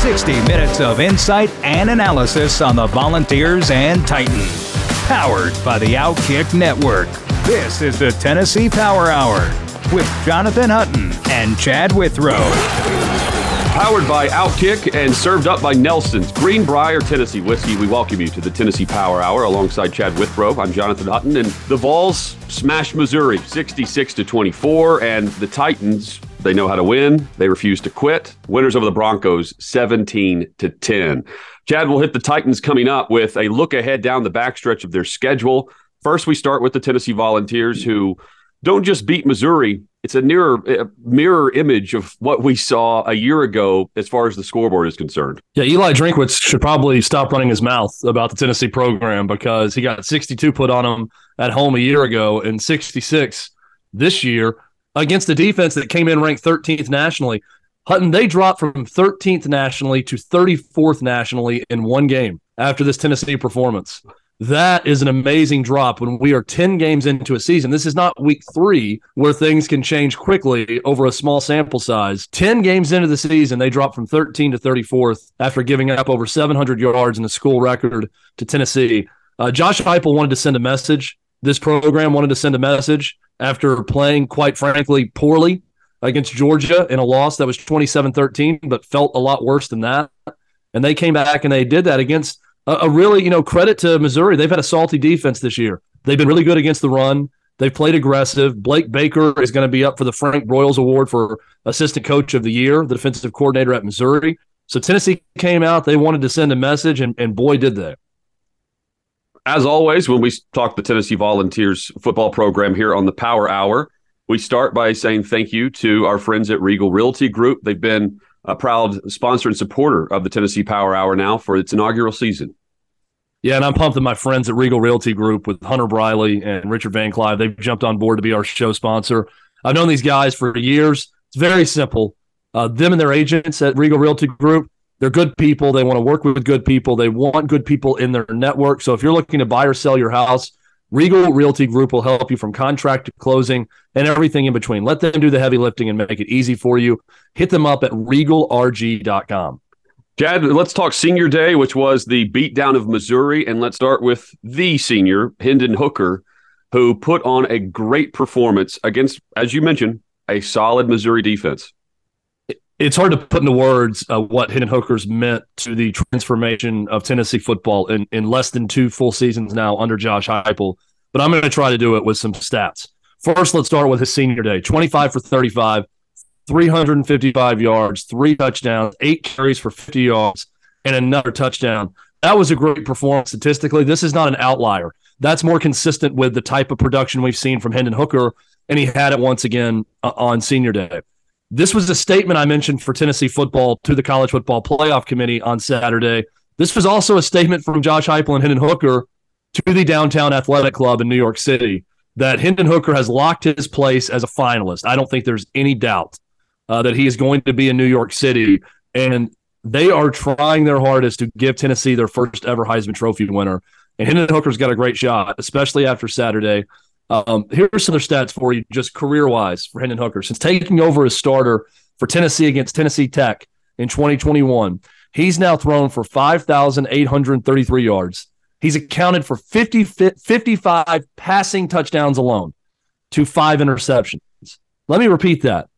60 minutes of insight and analysis on the Volunteers and Titans. Powered by the Outkick Network. This is the Tennessee Power Hour with Jonathan Hutton and Chad Withrow. Powered by Outkick and served up by Nelson's Greenbrier Tennessee Whiskey. We welcome you to the Tennessee Power Hour alongside Chad Withrow. I'm Jonathan Hutton, and the Vols smashed Missouri 66 to 24, and the Titans they know how to win. They refuse to quit. Winners over the Broncos 17 to 10. Chad will hit the Titans coming up with a look ahead down the backstretch of their schedule. First, we start with the Tennessee Volunteers who don't just beat Missouri, it's a nearer a mirror image of what we saw a year ago as far as the scoreboard is concerned. Yeah, Eli Drinkwitz should probably stop running his mouth about the Tennessee program because he got 62 put on him at home a year ago and 66 this year against a defense that came in ranked 13th nationally. Hutton, they dropped from 13th nationally to 34th nationally in one game after this Tennessee performance. That is an amazing drop when we are 10 games into a season. This is not week three where things can change quickly over a small sample size. 10 games into the season, they dropped from 13 to 34th after giving up over 700 yards in the school record to Tennessee. Uh, Josh Heupel wanted to send a message. This program wanted to send a message after playing, quite frankly, poorly against Georgia in a loss that was 27 13, but felt a lot worse than that. And they came back and they did that against a, a really, you know, credit to Missouri. They've had a salty defense this year. They've been really good against the run. They've played aggressive. Blake Baker is going to be up for the Frank Broyles Award for Assistant Coach of the Year, the defensive coordinator at Missouri. So Tennessee came out. They wanted to send a message, and, and boy, did they. As always, when we talk the Tennessee Volunteers football program here on the Power Hour, we start by saying thank you to our friends at Regal Realty Group. They've been a proud sponsor and supporter of the Tennessee Power Hour now for its inaugural season. Yeah, and I'm pumped that my friends at Regal Realty Group with Hunter Briley and Richard Van Clive, they've jumped on board to be our show sponsor. I've known these guys for years. It's very simple. Uh, them and their agents at Regal Realty Group, they're good people. They want to work with good people. They want good people in their network. So if you're looking to buy or sell your house, Regal Realty Group will help you from contract to closing and everything in between. Let them do the heavy lifting and make it easy for you. Hit them up at regalrg.com. Chad, let's talk senior day, which was the beatdown of Missouri. And let's start with the senior, Hendon Hooker, who put on a great performance against, as you mentioned, a solid Missouri defense. It's hard to put into words uh, what Hendon Hooker's meant to the transformation of Tennessee football in, in less than two full seasons now under Josh Heupel. But I'm going to try to do it with some stats. First, let's start with his senior day 25 for 35, 355 yards, three touchdowns, eight carries for 50 yards, and another touchdown. That was a great performance statistically. This is not an outlier. That's more consistent with the type of production we've seen from Hendon Hooker, and he had it once again uh, on senior day. This was a statement I mentioned for Tennessee football to the College Football Playoff Committee on Saturday. This was also a statement from Josh Heupel and Hendon Hooker to the Downtown Athletic Club in New York City that Hendon Hooker has locked his place as a finalist. I don't think there's any doubt uh, that he is going to be in New York City, and they are trying their hardest to give Tennessee their first ever Heisman Trophy winner. And Hendon Hooker's got a great shot, especially after Saturday. Um, here's some other stats for you, just career wise for Hendon Hooker. Since taking over as starter for Tennessee against Tennessee Tech in 2021, he's now thrown for 5,833 yards. He's accounted for 50, 55 passing touchdowns alone to five interceptions. Let me repeat that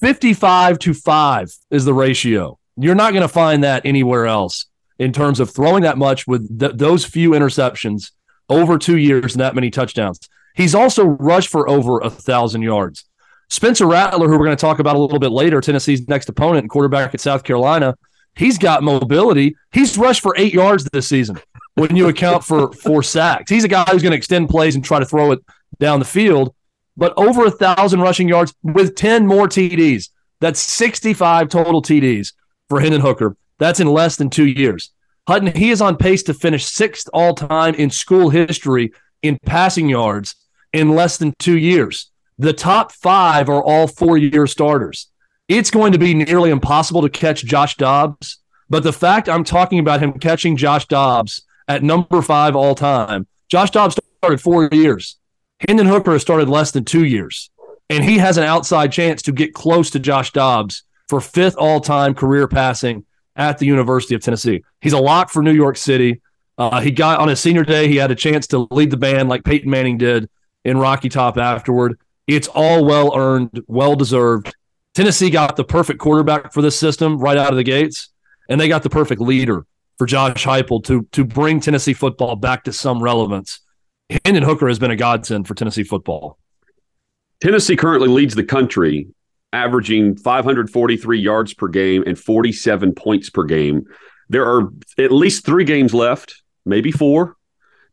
55 to 5 is the ratio. You're not going to find that anywhere else in terms of throwing that much with th- those few interceptions over two years and that many touchdowns. He's also rushed for over a thousand yards. Spencer Rattler, who we're going to talk about a little bit later, Tennessee's next opponent and quarterback at South Carolina, he's got mobility. He's rushed for eight yards this season when you account for four sacks. He's a guy who's going to extend plays and try to throw it down the field but over a thousand rushing yards with 10 more TDs. That's 65 total TDs. for Hendon Hooker. That's in less than two years. Hutton, he is on pace to finish sixth all time in school history in passing yards in less than two years. The top five are all four year starters. It's going to be nearly impossible to catch Josh Dobbs. But the fact I'm talking about him catching Josh Dobbs at number five all time, Josh Dobbs started four years. Hendon Hooker has started less than two years. And he has an outside chance to get close to Josh Dobbs for fifth all time career passing at the University of Tennessee. He's a lock for New York City. Uh, he got on his senior day, he had a chance to lead the band like Peyton Manning did in Rocky Top afterward. It's all well earned, well deserved. Tennessee got the perfect quarterback for this system right out of the gates, and they got the perfect leader for Josh Heupel to to bring Tennessee football back to some relevance. Hendon Hooker has been a godsend for Tennessee football. Tennessee currently leads the country, averaging 543 yards per game and 47 points per game. There are at least three games left, maybe four,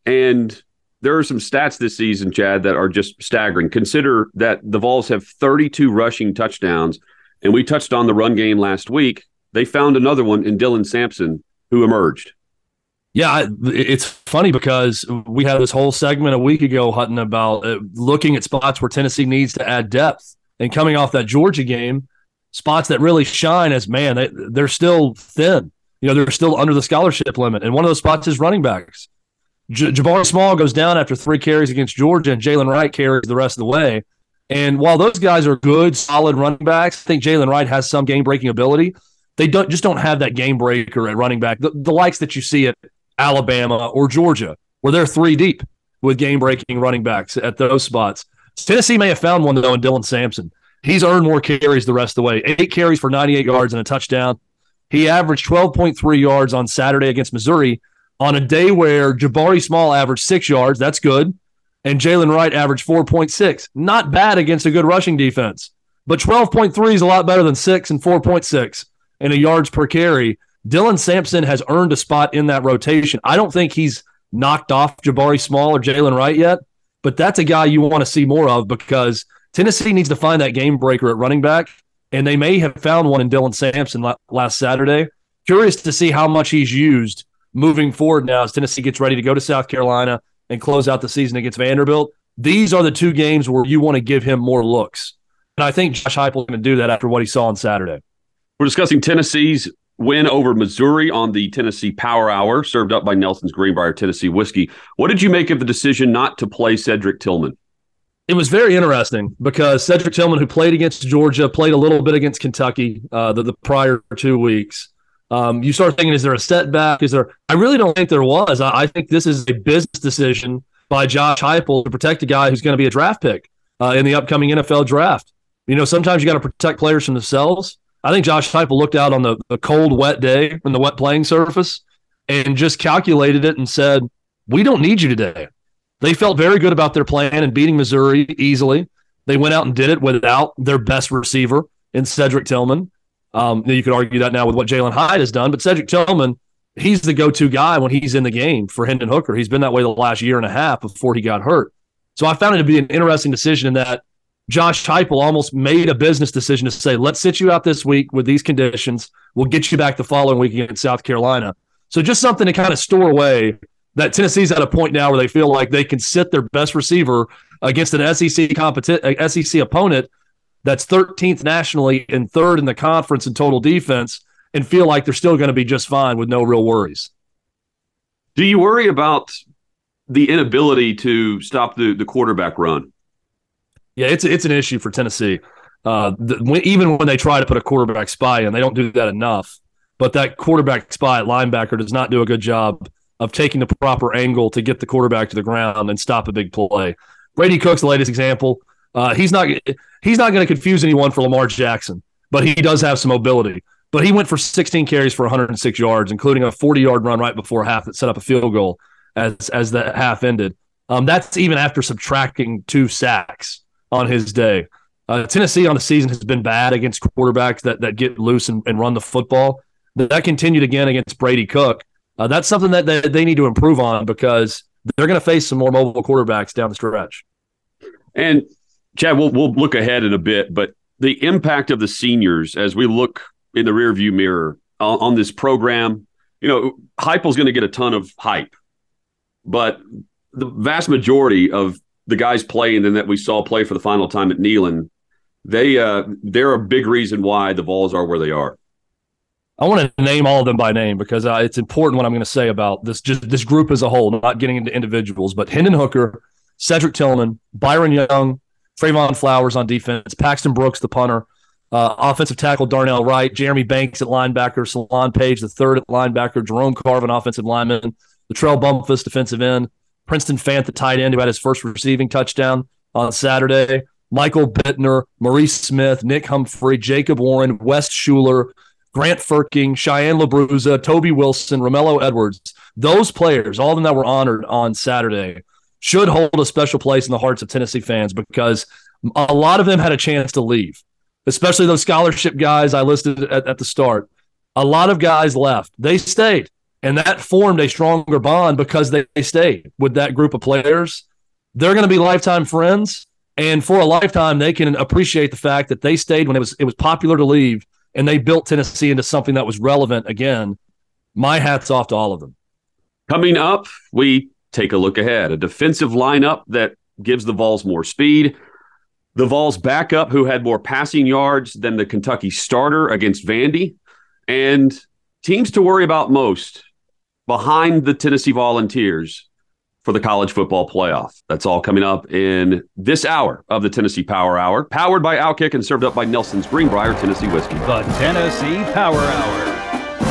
and there are some stats this season, Chad, that are just staggering. Consider that the Vols have 32 rushing touchdowns, and we touched on the run game last week. They found another one in Dylan Sampson, who emerged. Yeah, it's funny because we had this whole segment a week ago, Hutton, about uh, looking at spots where Tennessee needs to add depth. And coming off that Georgia game, spots that really shine as man, they, they're still thin. You know, they're still under the scholarship limit. And one of those spots is running backs. J- Jabari Small goes down after three carries against Georgia, and Jaylen Wright carries the rest of the way. And while those guys are good, solid running backs, I think Jaylen Wright has some game breaking ability. They don't just don't have that game breaker at running back, the, the likes that you see at Alabama or Georgia, where they're three deep with game breaking running backs at those spots. Tennessee may have found one though in Dylan Sampson. He's earned more carries the rest of the way. Eight carries for 98 yards and a touchdown. He averaged 12.3 yards on Saturday against Missouri on a day where Jabari Small averaged six yards. That's good. And Jaylen Wright averaged 4.6. Not bad against a good rushing defense. But 12.3 is a lot better than six and 4.6 in a yards per carry. Dylan Sampson has earned a spot in that rotation. I don't think he's knocked off Jabari Small or Jaylen Wright yet, but that's a guy you want to see more of because Tennessee needs to find that game breaker at running back, and they may have found one in Dylan Sampson last Saturday. Curious to see how much he's used moving forward now as Tennessee gets ready to go to South Carolina and close out the season against Vanderbilt. These are the two games where you want to give him more looks. And I think Josh Heupel is going to do that after what he saw on Saturday. We're discussing Tennessee's win over Missouri on the Tennessee Power Hour, served up by Nelson's Greenbrier Tennessee Whiskey. What did you make of the decision not to play Cedric Tillman? It was very interesting because Cedric Tillman, who played against Georgia, played a little bit against Kentucky uh, the, the prior two weeks. Um, you start thinking, is there a setback? Is there? I really don't think there was. I, I think this is a business decision by Josh Heupel to protect a guy who's going to be a draft pick uh, in the upcoming NFL draft. You know, sometimes you got to protect players from themselves. I think Josh Heupel looked out on the, the cold, wet day and the wet playing surface and just calculated it and said, "We don't need you today." They felt very good about their plan and beating Missouri easily. They went out and did it without their best receiver in Cedric Tillman. Um, you could argue that now with what Jalen Hyatt has done, but Cedric Tillman, he's the go-to guy when he's in the game for Hendon Hooker. He's been that way the last year and a half before he got hurt. So I found it to be an interesting decision in that Josh Heupel almost made a business decision to say, let's sit you out this week with these conditions. We'll get you back the following week against South Carolina. So just something to kind of store away that Tennessee's at a point now where they feel like they can sit their best receiver against an SEC competi- SEC opponent that's 13th nationally and third in the conference in total defense and feel like they're still going to be just fine with no real worries. Do you worry about the inability to stop the, the quarterback run? Yeah, it's it's an issue for Tennessee. Uh, the, when, even when they try to put a quarterback spy in, they don't do that enough. But that quarterback spy linebacker does not do a good job of taking the proper angle to get the quarterback to the ground and stop a big play. Brady Cook's the latest example. Uh, he's not he's not going to confuse anyone for Lamar Jackson, but he does have some mobility. But he went for 16 carries for 106 yards, including a 40 yard run right before half that set up a field goal as as the half ended. Um, that's even after subtracting two sacks on his day. Uh, Tennessee on the season has been bad against quarterbacks that that get loose and, and run the football. That continued again against Brady Cook. Uh, that's something that, that they need to improve on because they're going to face some more mobile quarterbacks down the stretch. And Chad, we'll we'll look ahead in a bit, but the impact of the seniors as we look in the rearview mirror on, on this program. You know, Heupel's going to get a ton of hype, but the vast majority of the guys playing and that we saw play for the final time at Neyland, they uh, they're a big reason why the Vols are where they are. I want to name all of them by name because uh, it's important what I'm going to say about this just this group as a whole, not getting into individuals, but Hendon Hooker, Cedric Tillman, Byron Young, Trevon Flowers on defense, Paxton Brooks, the punter, uh, offensive tackle Darnell Wright, Jeremy Banks at linebacker, Solon Page, the third at linebacker, Jerome Carvin, offensive lineman, Latrell Bumpus, defensive end, Princeton Fant, the tight end, who had his first receiving touchdown on Saturday, Michael Bittner, Maurice Smith, Nick Humphrey, Jacob Warren, West Schuler, Grant Frerking, Cheyenne Labruza, Toby Wilson, Romello Edwards. Those players, all of them that were honored on Saturday, should hold a special place in the hearts of Tennessee fans because a lot of them had a chance to leave, especially those scholarship guys I listed at, at the start. A lot of guys left. They stayed, and that formed a stronger bond because they, they stayed with that group of players. They're going to be lifetime friends, and for a lifetime, they can appreciate the fact that they stayed when it was it was popular to leave, and they built Tennessee into something that was relevant again. My hats off to all of them. Coming up, we take a look ahead. A defensive lineup that gives the Vols more speed. The Vols backup, who had more passing yards than the Kentucky starter against Vandy, and teams to worry about most behind the Tennessee Volunteers for the college football playoff. That's all coming up in this hour of the Tennessee Power Hour, powered by Outkick and served up by Nelson's Greenbrier Tennessee Whiskey. The Tennessee Power Hour.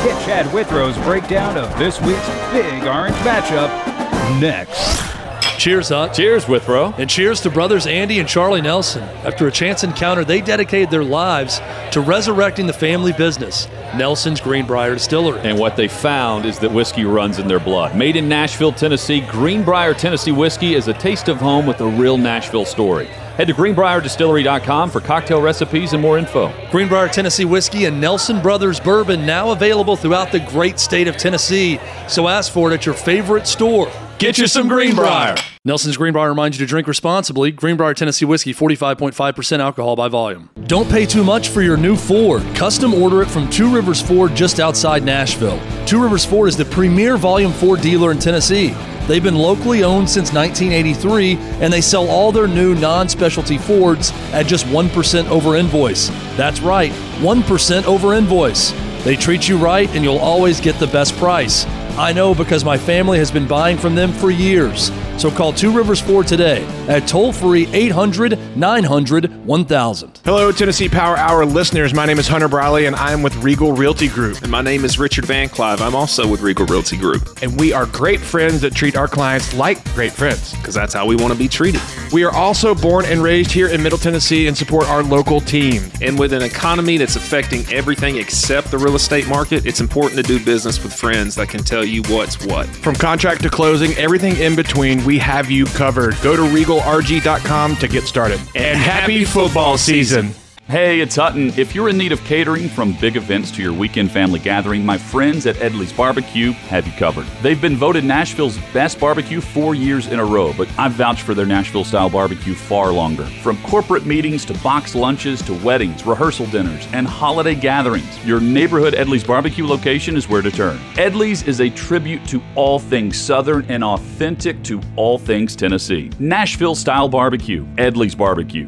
Get Chad Withrow's breakdown of this week's big orange matchup next. Cheers, Hut. Cheers, Withrow. And cheers to brothers Andy and Charlie Nelson. After a chance encounter, they dedicated their lives to resurrecting the family business, Nelson's Greenbrier Distillery. And what they found is that whiskey runs in their blood. Made in Nashville, Tennessee, Greenbrier Tennessee whiskey is a taste of home with a real Nashville story. Head to greenbrierdistillery.com for cocktail recipes and more info. Greenbrier Tennessee Whiskey and Nelson Brothers Bourbon now available throughout the great state of Tennessee. So ask for it at your favorite store. Get you some Greenbrier. Nelson's Greenbrier reminds you to drink responsibly. Greenbrier Tennessee Whiskey, 45.5% alcohol by volume. Don't pay too much for your new Ford. Custom order it from Two Rivers Ford just outside Nashville. Two Rivers Ford is the premier volume Ford dealer in Tennessee. They've been locally owned since 1983, and they sell all their new non specialty Fords at just 1% over invoice. That's right, 1% over invoice. They treat you right, and you'll always get the best price. I know because my family has been buying from them for years. So call Two Rivers Ford today at toll free 800 900 1000. Hello, Tennessee Power Hour listeners. My name is Hunter Briley, and I'm with Regal Realty Group. And my name is Richard Van Clive. I'm also with Regal Realty Group. And we are great friends that treat our clients like great friends. Because that's how we want to be treated. We are also born and raised here in Middle Tennessee and support our local team. And with an economy that's affecting everything except the real estate market, it's important to do business with friends that can tell you what's what. From contract to closing, everything in between, we have you covered. Go to regalrg.com to get started. And happy football season. Hey, it's Hutton. If you're in need of catering from big events to your weekend family gathering, my friends at Edley's Barbecue have you covered. They've been voted Nashville's best barbecue four years in a row, but I've vouched for their Nashville style barbecue far longer. From corporate meetings to box lunches to weddings, rehearsal dinners, and holiday gatherings, your neighborhood Edley's Barbecue location is where to turn. Edley's is a tribute to all things Southern and authentic to all things Tennessee. Nashville style barbecue, Edley's Barbecue.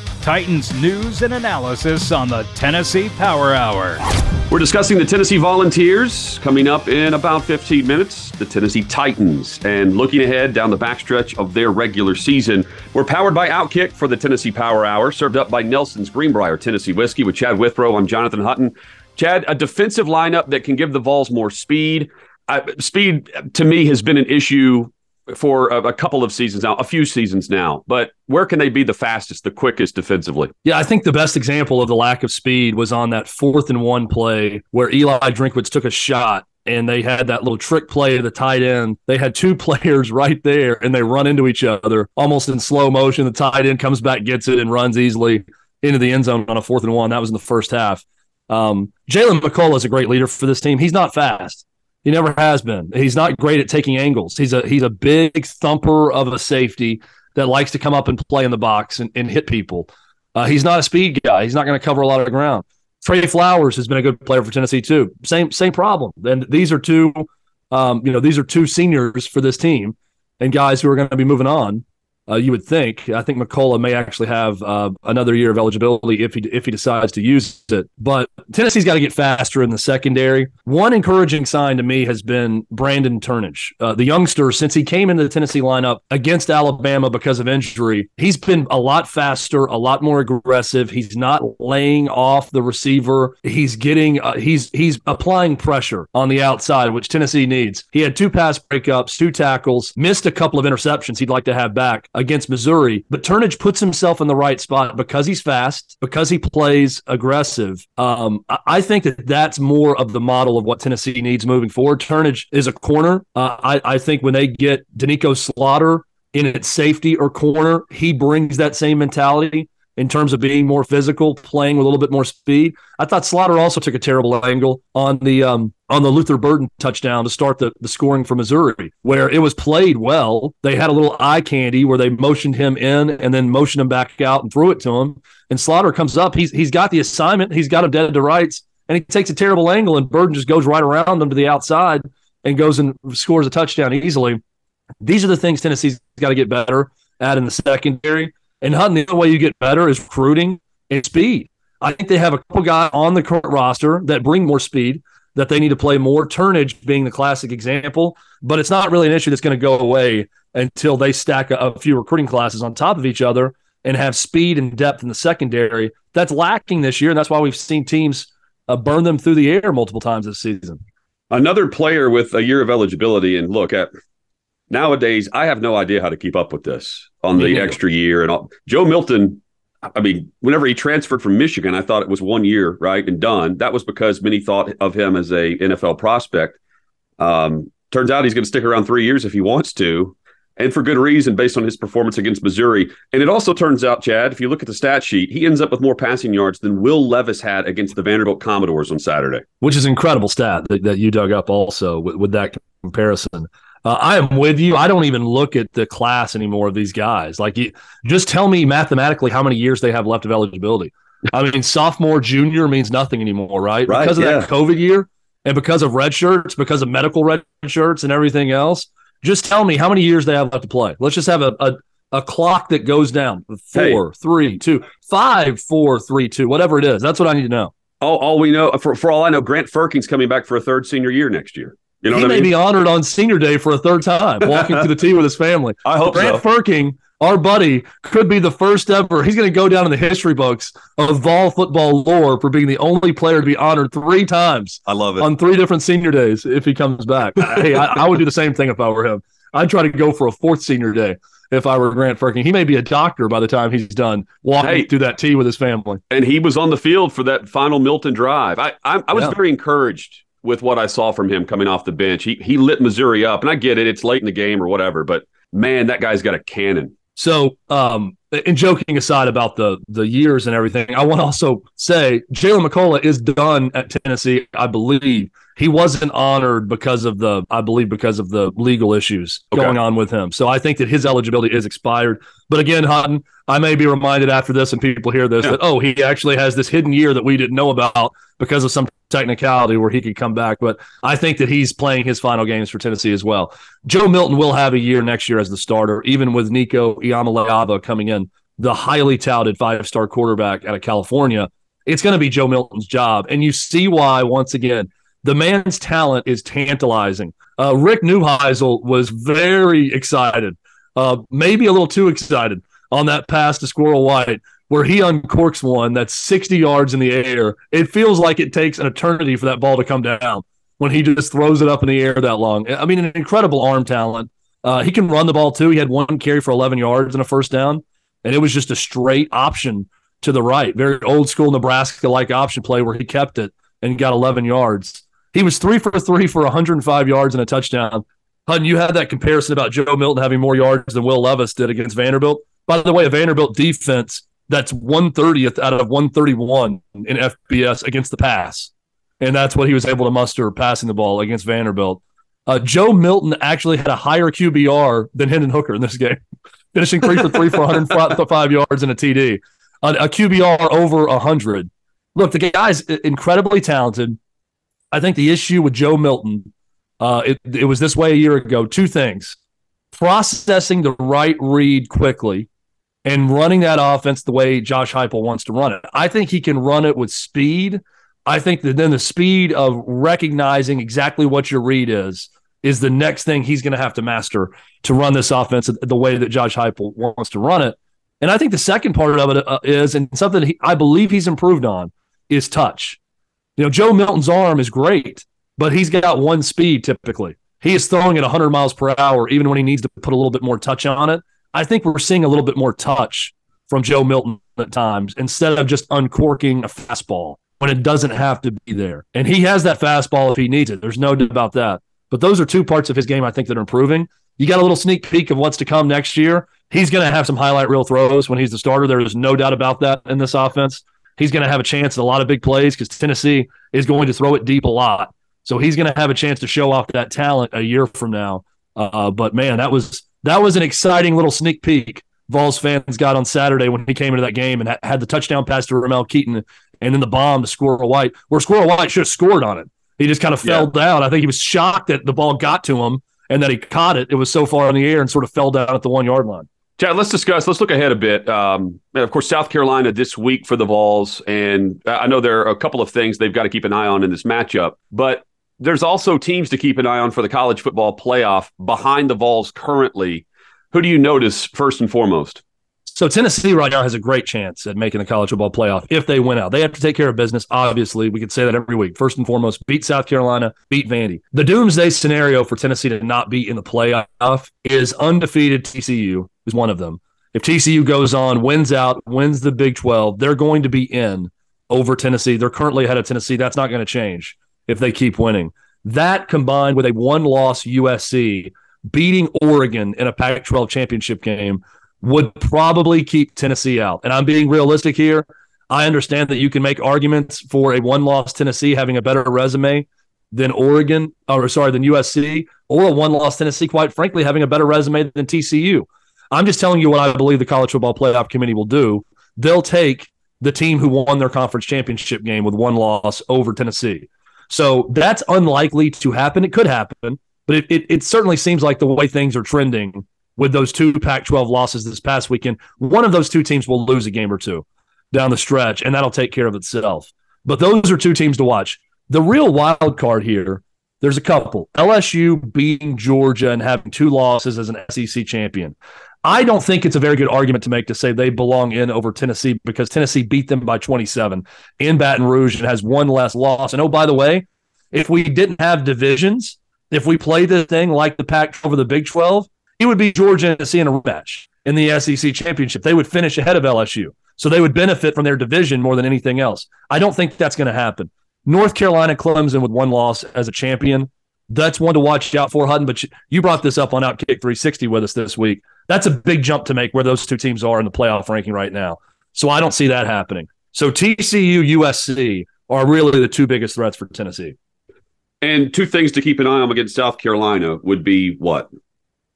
Titans news and analysis on the Tennessee Power Hour. We're discussing the Tennessee Volunteers coming up in about 15 minutes, the Tennessee Titans, and looking ahead down the backstretch of their regular season. We're powered by Outkick for the Tennessee Power Hour, served up by Nelson's Greenbrier Tennessee Whiskey with Chad Withrow. I'm Jonathan Hutton. Chad, a defensive lineup that can give the Vols more speed. Speed to me has been an issue for a, a, couple of seasons now, a few seasons now. But where can they be the fastest, the quickest defensively? Yeah, I think the best example of the lack of speed was on that fourth and one play where Eli Drinkwitz took a shot and they had that little trick play to the tight end. They had two players right there and they run into each other almost in slow motion. The tight end comes back, gets it, and runs easily into the end zone on a fourth and one. That was in the first half. Um, Jaylen McCollough is a great leader for this team. He's not fast. He never has been. He's not great at taking angles. He's a he's a big thumper of a safety that likes to come up and play in the box and, and hit people. Uh, he's not a speed guy. He's not going to cover a lot of ground. Trey Flowers has been a good player for Tennessee too. Same same problem. And these are two, um, you know, these are two seniors for this team and guys who are going to be moving on uh, you would think. I think McCollough may actually have uh, another year of eligibility if he if he decides to use it. But Tennessee's got to get faster in the secondary. One encouraging sign to me has been Brandon Turnage, uh, the youngster. Since he came into the Tennessee lineup against Alabama because of injury, he's been a lot faster, a lot more aggressive. He's not laying off the receiver. He's getting uh, he's he's applying pressure on the outside, which Tennessee needs. He had two pass breakups, two tackles, missed a couple of interceptions. He'd like to have back against Missouri. But Turnage puts himself in the right spot because he's fast, because he plays aggressive. Um, I think that that's more of the model of what Tennessee needs moving forward. Turnage is a corner. Uh, I, I think when they get Doneiko Slaughter in its safety or corner, he brings that same mentality in terms of being more physical, playing with a little bit more speed. I thought Slaughter also took a terrible angle on the um, on the Luther Burden touchdown to start the, the scoring for Missouri, where it was played well. They had a little eye candy where they motioned him in and then motioned him back out and threw it to him. And Slaughter comes up. He's he's got the assignment. He's got him dead to rights, and he takes a terrible angle, and Burden just goes right around him to the outside and goes and scores a touchdown easily. These are the things Tennessee's got to get better at in the secondary. And Hutton, the only way you get better is recruiting and speed. I think they have a couple guys on the current roster that bring more speed that they need to play more. Turnage being the classic example, but it's not really an issue that's going to go away until they stack a, a, few recruiting classes on top of each other and have speed and depth in the secondary. That's lacking this year, and that's why we've seen teams uh, burn them through the air multiple times this season. Another player with a year of eligibility, and look at nowadays, I have no idea how to keep up with this on the extra year and all. Joe Milton. I mean, whenever he transferred from Michigan, I thought it was one year, right, and done. That was because many thought of him as a NFL prospect. Um, turns out he's going to stick around three years if he wants to, and for good reason, based on his performance against Missouri. And it also turns out, Chad, if you look at the stat sheet, he ends up with more passing yards than Will Levis had against the Vanderbilt Commodores on Saturday, which is incredible stat that, that you dug up also with, with that comparison. Uh, I am with you. I don't even look at the class anymore of these guys. Like, you, just tell me mathematically how many years they have left of eligibility. I mean, sophomore, junior means nothing anymore, right? right because of yeah. that COVID year and because of red shirts, because of medical red shirts and everything else. Just tell me how many years they have left to play. Let's just have a, a, a clock that goes down four, hey. three, two, five, four, three, two, whatever it is. That's what I need to know. All, all we know, for, for all I know, Grant Frerking's coming back for a third senior year next year. You know he may I mean? be honored on senior day for a third time, walking to the tee with his family. I hope Grant so. Frerking, our buddy, could be the first ever. He's going to go down in the history books of Vol football lore for being the only player to be honored three times. I love it on three different senior days if he comes back. hey, I, I, would do the same thing if I were him. I'd try to go for a fourth senior day if I were Grant Frerking. He may be a doctor by the time he's done walking hey, through that tee with his family. And he was on the field for that final Milton drive. I I, I was yeah. very encouraged with what I saw from him coming off the bench. He he lit Missouri up, and I get it; it's late in the game or whatever. But man, that guy's got a cannon. So, um, and joking aside about the the years and everything, I want to also say Jaylen McCollough is done at Tennessee. I believe he wasn't honored because of the, I believe, because of the legal issues okay. going on with him. So I think that his eligibility is expired. But again, Hutton, I may be reminded after this and people hear this yeah. that oh, he actually has this hidden year that we didn't know about because of some technicality where he could come back. But I think that he's playing his final games for Tennessee as well. Joe Milton will have a year next year as the starter, even with Nico Iamaleava coming in, the highly touted five star quarterback out of California. It's going to be Joe Milton's job. And you see why, once again, the man's talent is tantalizing. Uh, Rick Neuheisel was very excited, uh, maybe a little too excited on that pass to Squirrel White where he uncorks one that's 60 yards in the air. It feels like it takes an eternity for that ball to come down when he just throws it up in the air that long. I mean, an incredible arm talent. Uh, he can run the ball too. He had one carry for 11 yards and a first down, and it was just a straight option to the right. Very old school Nebraska like option play where he kept it and got 11 yards. He was three for three for 105 yards and a touchdown. Hutton, you had that comparison about Joe Milton having more yards than Will Levis did against Vanderbilt. By the way, a Vanderbilt defense that's 130th out of 131 in FBS against the pass. And that's what he was able to muster passing the ball against Vanderbilt. Uh, Joe Milton actually had a higher QBR than Hendon Hooker in this game, finishing three for three for 105 yards and a TD. A, a QBR over 100. Look, the guy's incredibly talented. I think the issue with Joe Milton, uh, it, it was this way a year ago. Two things processing the right read quickly and running that offense the way Josh Heupel wants to run it. I think he can run it with speed. I think that then the speed of recognizing exactly what your read is is the next thing he's going to have to master to run this offense the way that Josh Heupel wants to run it. And I think the second part of it uh, and something he, I believe he's improved on, is touch. You know, Joe Milton's arm is great, but he's got one speed typically. He is throwing at 100 miles per hour, even when he needs to put a little bit more touch on it. I think we're seeing a little bit more touch from Joe Milton at times instead of just uncorking a fastball when it doesn't have to be there. And he has that fastball if he needs it. There's no doubt about that. But those are two parts of his game I think that are improving. You got a little sneak peek of what's to come next year. He's going to have some highlight reel throws when he's the starter. There is no doubt about that in this offense. He's going to have a chance at a lot of big plays because Tennessee is going to throw it deep a lot. So he's going to have a chance to show off that talent a year from now. Uh, but man, that was that was an exciting little sneak peek Vols fans got on Saturday when he came into that game and had the touchdown pass to Ramel Keyton and then the bomb to Squirrel White, where Squirrel White should have scored on it. He just kind of fell yeah. down. I think he was shocked that the ball got to him and that he caught it. It was so far in the air and sort of fell down at the one yard line. Chad, let's discuss. Let's look ahead a bit. Um, of course, South Carolina this week for the Vols, and I know there are a couple of things they've got to keep an eye on in this matchup. But there's also teams to keep an eye on for the college football playoff behind the Vols currently. Who do you notice first and foremost? So Tennessee right now has a great chance at making the college football playoff if they win out. They have to take care of business. Obviously, we could say that every week. First and foremost, beat South Carolina, beat Vandy. The doomsday scenario for Tennessee to not be in the playoff is undefeated TCU is one of them. If TCU goes on, wins out, wins the Big 12, they're going to be in over Tennessee. They're currently ahead of Tennessee. That's not going to change if they keep winning. That combined with a one loss USC beating Oregon in a Pac 12 championship game would probably keep Tennessee out. And I'm being realistic here. I understand that you can make arguments for a one loss Tennessee having a better resume than Oregon, or sorry, than USC, or a one loss Tennessee, quite frankly, having a better resume than TCU. I'm just telling you what I believe the college football playoff committee will do. They'll take the team who won their conference championship game with one loss over Tennessee. So that's unlikely to happen. It could happen, but it, it, it certainly seems like the way things are trending with those two Pac 12 losses this past weekend, one of those two teams will lose a game or two down the stretch, and that'll take care of itself. But those are two teams to watch. The real wild card here, there's a couple. LSU beating Georgia and having two losses as an SEC champion. I don't think it's a very good argument to make to say they belong in over Tennessee because Tennessee beat them by 27 in Baton Rouge and has one less loss. And oh, by the way, if we didn't have divisions, if we play this thing like the Pac 12 or the Big 12, it would be Georgia and Tennessee in a rematch in the SEC championship. They would finish ahead of LSU. So they would benefit from their division more than anything else. I don't think that's going to happen. North Carolina, Clemson with one loss as a champion. That's one to watch out for, Hutton. But you brought this up on Outkick 360 with us this week. That's a big jump to make where those two teams are in the playoff ranking right now. So I don't see that happening. So TCU, USC are really the two biggest threats for Tennessee. And two things to keep an eye on against South Carolina would be what?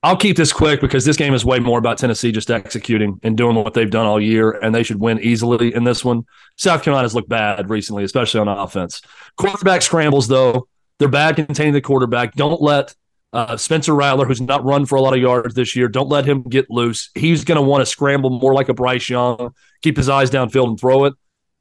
I'll keep this quick because this game is way more about Tennessee just executing and doing what they've done all year, and they should win easily in this one. South Carolina's looked bad recently, especially on offense. Quarterback scrambles, though, they're bad containing the quarterback. Don't let uh, Spencer Rattler, who's not run for a lot of yards this year, don't let him get loose. He's going to want to scramble more like a Bryce Young, keep his eyes downfield and throw it.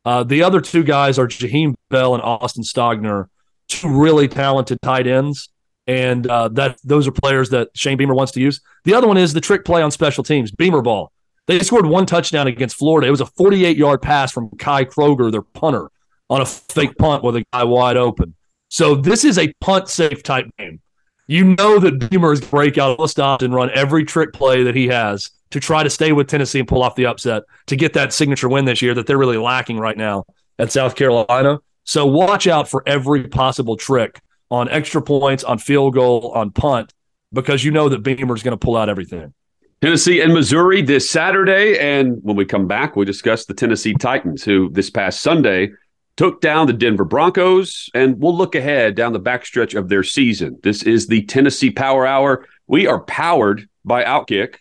Uh, the other two guys are Jaheim Bell and Austin Stogner, two really talented tight ends and uh, that those are players that Shane Beamer wants to use. The other one is the trick play on special teams, Beamer ball. They scored one touchdown against Florida. It was a 48 yard pass from Kai Kroeger, their punter, on a fake punt with a guy wide open. So this is a punt safe type game. You know that Beamer is break out of the stop and run every trick play that he has to try to stay with Tennessee and pull off the upset to get that signature win this year that they're really lacking right now at South Carolina. So watch out for every possible trick on extra points, on field goal, on punt, because you know that Beamer is going to pull out everything. Tennessee and Missouri this Saturday. And when we come back, we discuss the Tennessee Titans, who this past Sunday took down the Denver Broncos. And we'll look ahead down the backstretch of their season. This is the Tennessee Power Hour. We are powered by Outkick.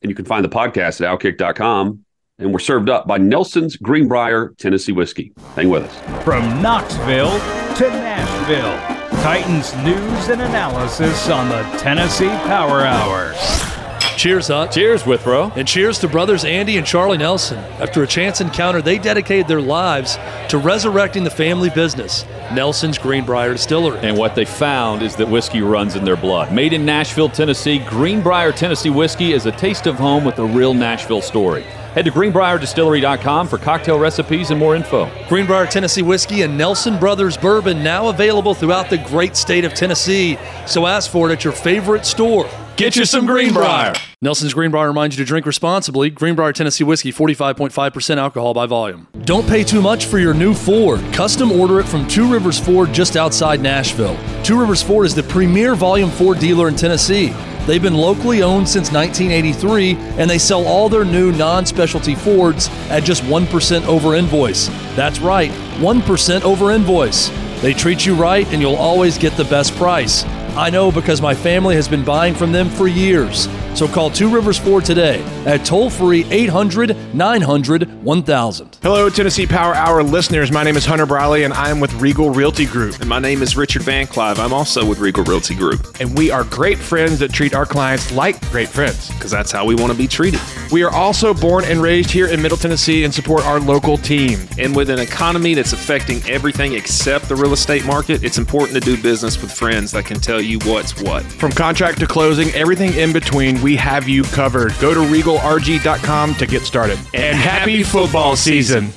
And you can find the podcast at outkick.com. And we're served up by Nelson's Greenbrier Tennessee Whiskey. Hang with us. From Knoxville to Nashville, Titans news and analysis on the Tennessee Power Hour. Cheers, Hut. Cheers, Withrow. And cheers to brothers Andy and Charlie Nelson. After a chance encounter, they dedicated their lives to resurrecting the family business, Nelson's Greenbrier Distillery. And what they found is that whiskey runs in their blood. Made in Nashville, Tennessee, Greenbrier Tennessee whiskey is a taste of home with a real Nashville story. Head to greenbrierdistillery.com for cocktail recipes and more info. Greenbrier Tennessee Whiskey and Nelson Brothers Bourbon now available throughout the great state of Tennessee. So ask for it at your favorite store. Get you some Greenbrier. Nelson's Greenbrier reminds you to drink responsibly. Greenbrier Tennessee Whiskey, 45.5% alcohol by volume. Don't pay too much for your new Ford. Custom order it from Two Rivers Ford just outside Nashville. Two Rivers Ford is the premier volume Ford dealer in Tennessee. They've been locally owned since 1983, and they sell all their new non specialty Fords at just 1% over invoice. That's right, 1% over invoice. They treat you right, and you'll always get the best price. I know because my family has been buying from them for years. So call Two Rivers Ford today at toll free 800 900 1000. Hello, Tennessee Power Hour listeners. My name is Hunter Briley, and I'm with Regal Realty Group. And my name is Richard Van Clive. I'm also with Regal Realty Group And we are great friends that treat our clients like great friends. because that's how we want to be treated. We are also born and raised here in Middle Tennessee and support our local team. And with an economy that's affecting everything except the real estate market, it's important to do business with friends that can tell you what's what. From contract to closing, everything in between, we have you covered. Go to regalrg.com to get started. And happy football season.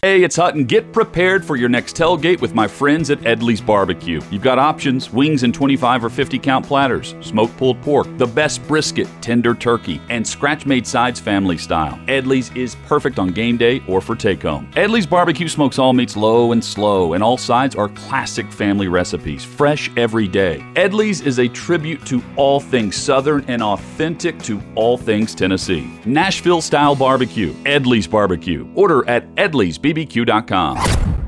Hey, it's Hutton. Get prepared for your next tailgate with my friends at Edley's Barbecue. You've got options wings in 25 or 50 count platters, smoked pulled pork, the best brisket, tender turkey, and scratch made sides family style. Edley's is perfect on game day or for take home. Edley's Barbecue smokes all meats low and slow, and all sides are classic family recipes, fresh every day. Edley's is a tribute to all things Southern and authentic to all things Tennessee. Nashville style barbecue, Edley's Barbecue. Order at edleysbbq.com.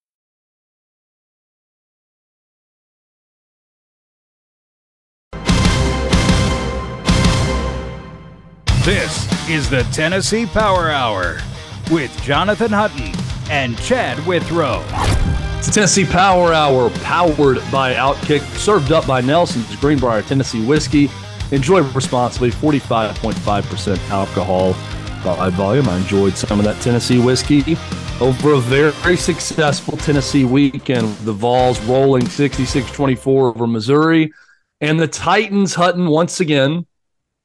This is the Tennessee Power Hour with Jonathan Hutton and Chad Withrow. It's Tennessee Power Hour, powered by Outkick, served up by Nelson's Greenbrier Tennessee Whiskey. Enjoy responsibly, 45.5% alcohol by volume. I enjoyed some of that Tennessee whiskey over a very, very successful Tennessee weekend. The Vols rolling 66 24 over Missouri. And the Titans, Hutton, once again,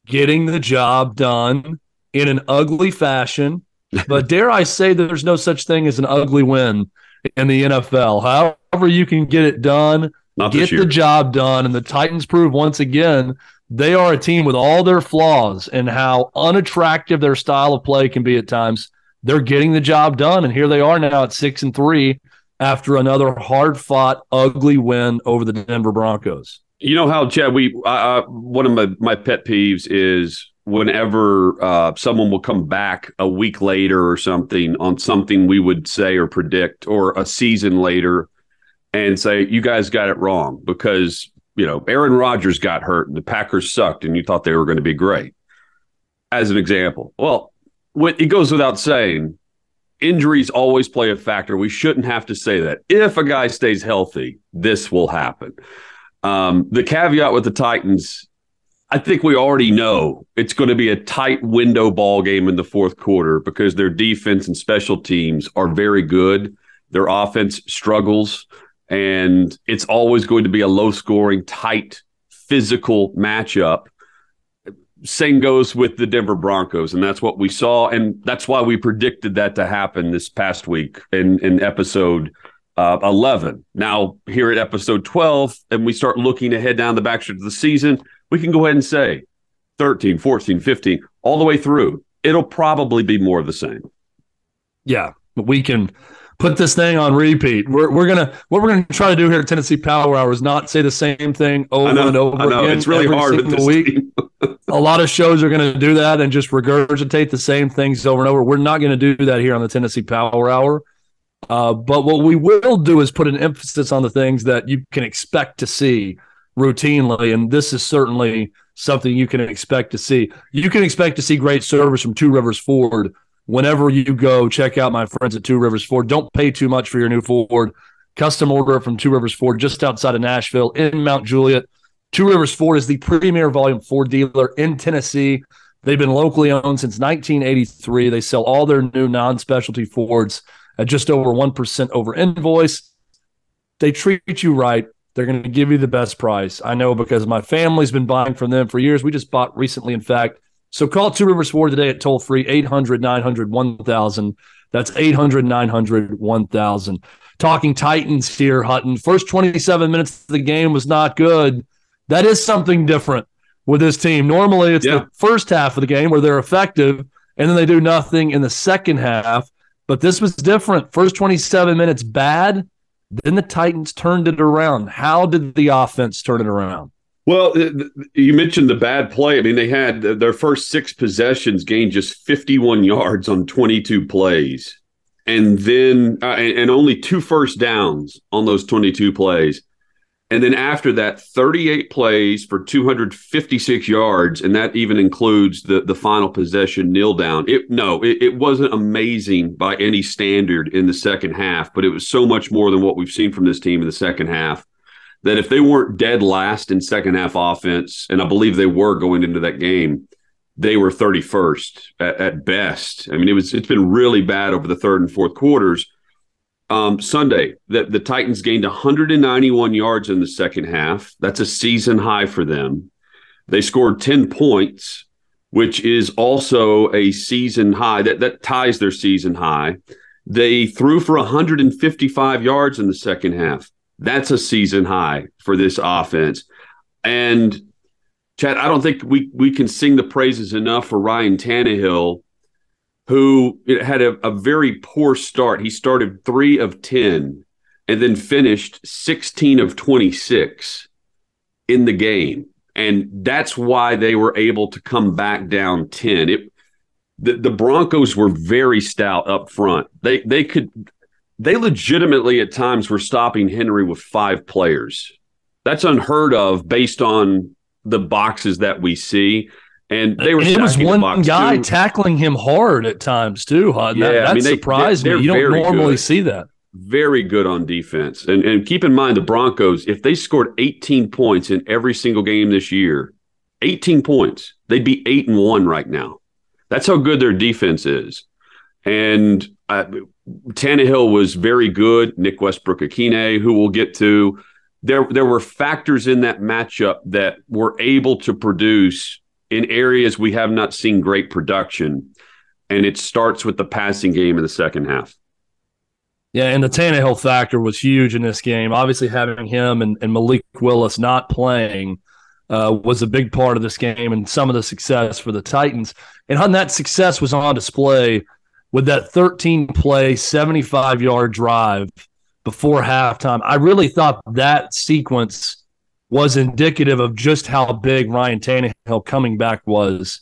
getting the job done in an ugly fashion. But dare I say that there's no such thing as an ugly win in the NFL. However, you can get it done, Not get the job done. And the Titans prove once again they are a team with all their flaws and how unattractive their style of play can be at times. They're getting the job done. And here they are now at six and three after another hard fought, ugly win over the Denver Broncos. You know how Chad? We one of my my pet peeves is whenever uh, someone will come back a week later or something on something we would say or predict, or a season later, and say you guys got it wrong because you know, Aaron Rodgers got hurt and the Packers sucked and you thought they were going to be great. As an example. Well, it goes without saying, injuries always play a factor. We shouldn't have to say that. If a guy stays healthy, this will happen. Um, the caveat with the Titans, I think we already know it's going to be a tight window ball game in the fourth quarter because their defense and special teams are very good. Their offense struggles, and it's always going to be a low scoring, tight, physical matchup same goes with the Denver Broncos, and that's what we saw, and that's why we predicted that to happen this past week in in episode uh, 11. Now, here at episode 12, and we start looking ahead down the backstretch of the season, we can go ahead and say 13, 14, 15, all the way through. It'll probably be more of the same. Yeah, we can put this thing on repeat. We're, we're gonna what we're gonna try to do here at Tennessee Power Hour is not say the same thing over know, and over again. It's really hard with this week. a lot of shows are going to do that and just regurgitate the same things over and over. We're not going to do that here on the Tennessee Power Hour. Uh, but what we will do is put an emphasis on the things that you can expect to see routinely, and this is certainly something you can expect to see. You can expect to see great service from Two Rivers Ford whenever you go. Check out my friends at Two Rivers Ford. Don't pay too much for your new Ford. Custom order from Two Rivers Ford just outside of Nashville in Mount Juliet. Two Rivers Ford is the premier volume Ford dealer in Tennessee. They've been locally owned since 1983. They sell all their new non specialty Fords at just over 1% over invoice. They treat you right. They're going to give you the best price. I know because my family's been buying from them for years. We just bought recently, in fact. So call Two Rivers Ford today at toll free 800 900 1000. That's 800 900 1000. Talking Titans here, Hutton. First 27 minutes of the game was not good that is something different with this team. Normally, it's yeah. the first half of the game where they're effective, and then they do nothing in the second half. But this was different. First 27 minutes bad, then the Titans turned it around. How did the offense turn it around? Well, you mentioned the bad play. I mean, they had their first six possessions gained just 51 yards on 22 plays, and then uh, and only two first downs on those 22 plays. And then after that, 38 plays for 256 yards, and that even includes the the final possession kneel down. It no, it, it wasn't amazing by any standard in the second half, but it was so much more than what we've seen from this team in the second half that if they weren't dead last in second half offense, and I believe they were going into that game, they were 31st at, at best. I mean, it was it's been really bad over the third and fourth quarters um, Sunday, the, the Titans gained 191 yards in the second half. That's a season high for them. They scored 10 points, which is also a season high. That, that ties their season high. They threw for 155 yards in the second half. That's a season high for this offense. And Chad, I don't think we we can sing the praises enough for Ryan Tannehill who had a, a very poor start. He started three of 10 and then finished 16 of 26 in the game. And that's why they were able to come back down 10. It, the, the Broncos were very stout up front. They they could they legitimately at times were stopping Henry with five players. That's unheard of based on the boxes that we see. And they were. It was one guy too. tackling him hard at times too. Huh? Yeah, that, I mean, they, surprised me. You don't normally good. see that. Very good on defense, and and keep in mind the Broncos. If they scored 18 points in every single game this year, 18 points, they'd be eight and one right now. That's how good their defense is. And uh, Tannehill was very good. Nick Westbrook-Ikhine, who we'll get to. There, there were factors in that matchup that were able to produce in areas we have not seen great production. And it starts with the passing game in the second half. Yeah, and the Tannehill factor was huge in this game. Obviously, having him and, and Malik Willis not playing uh, was a big part of this game and some of the success for the Titans. And on that success was on display with that 13 play, 75 yard drive before halftime. I really thought that sequence was indicative of just how big Ryan Tannehill coming back was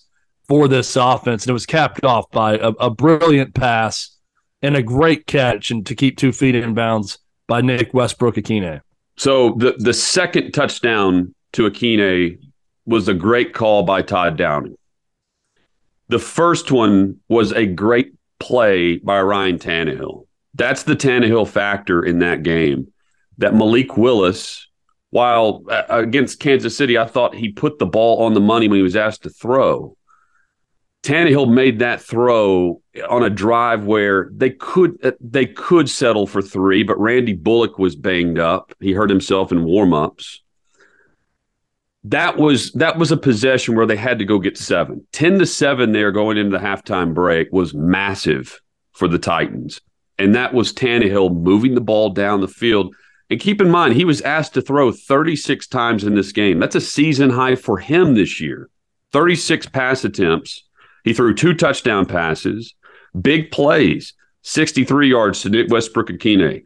for this offense. And it was capped off by a, a brilliant pass and a great catch and to keep two feet in bounds by Nick Westbrook-Ikhine. So the the second touchdown to Ikhine was a great call by Todd Downing. The first one was a great play by Ryan Tannehill. That's the Tannehill factor in that game. That Malik Willis, while uh, against Kansas City, I thought he put the ball on the money when he was asked to throw. Tannehill made that throw on a drive where they could uh, they could settle for three, but Randy Bullock was banged up. He hurt himself in warmups. That was that was a possession where they had to go get seven. Ten to seven there going into the halftime break was massive for the Titans, and that was Tannehill moving the ball down the field. And keep in mind, he was asked to throw 36 times in this game. That's a season high for him this year. 36 pass attempts he threw two touchdown passes, big plays, 63 yards to Nick Westbrook-Ikhine.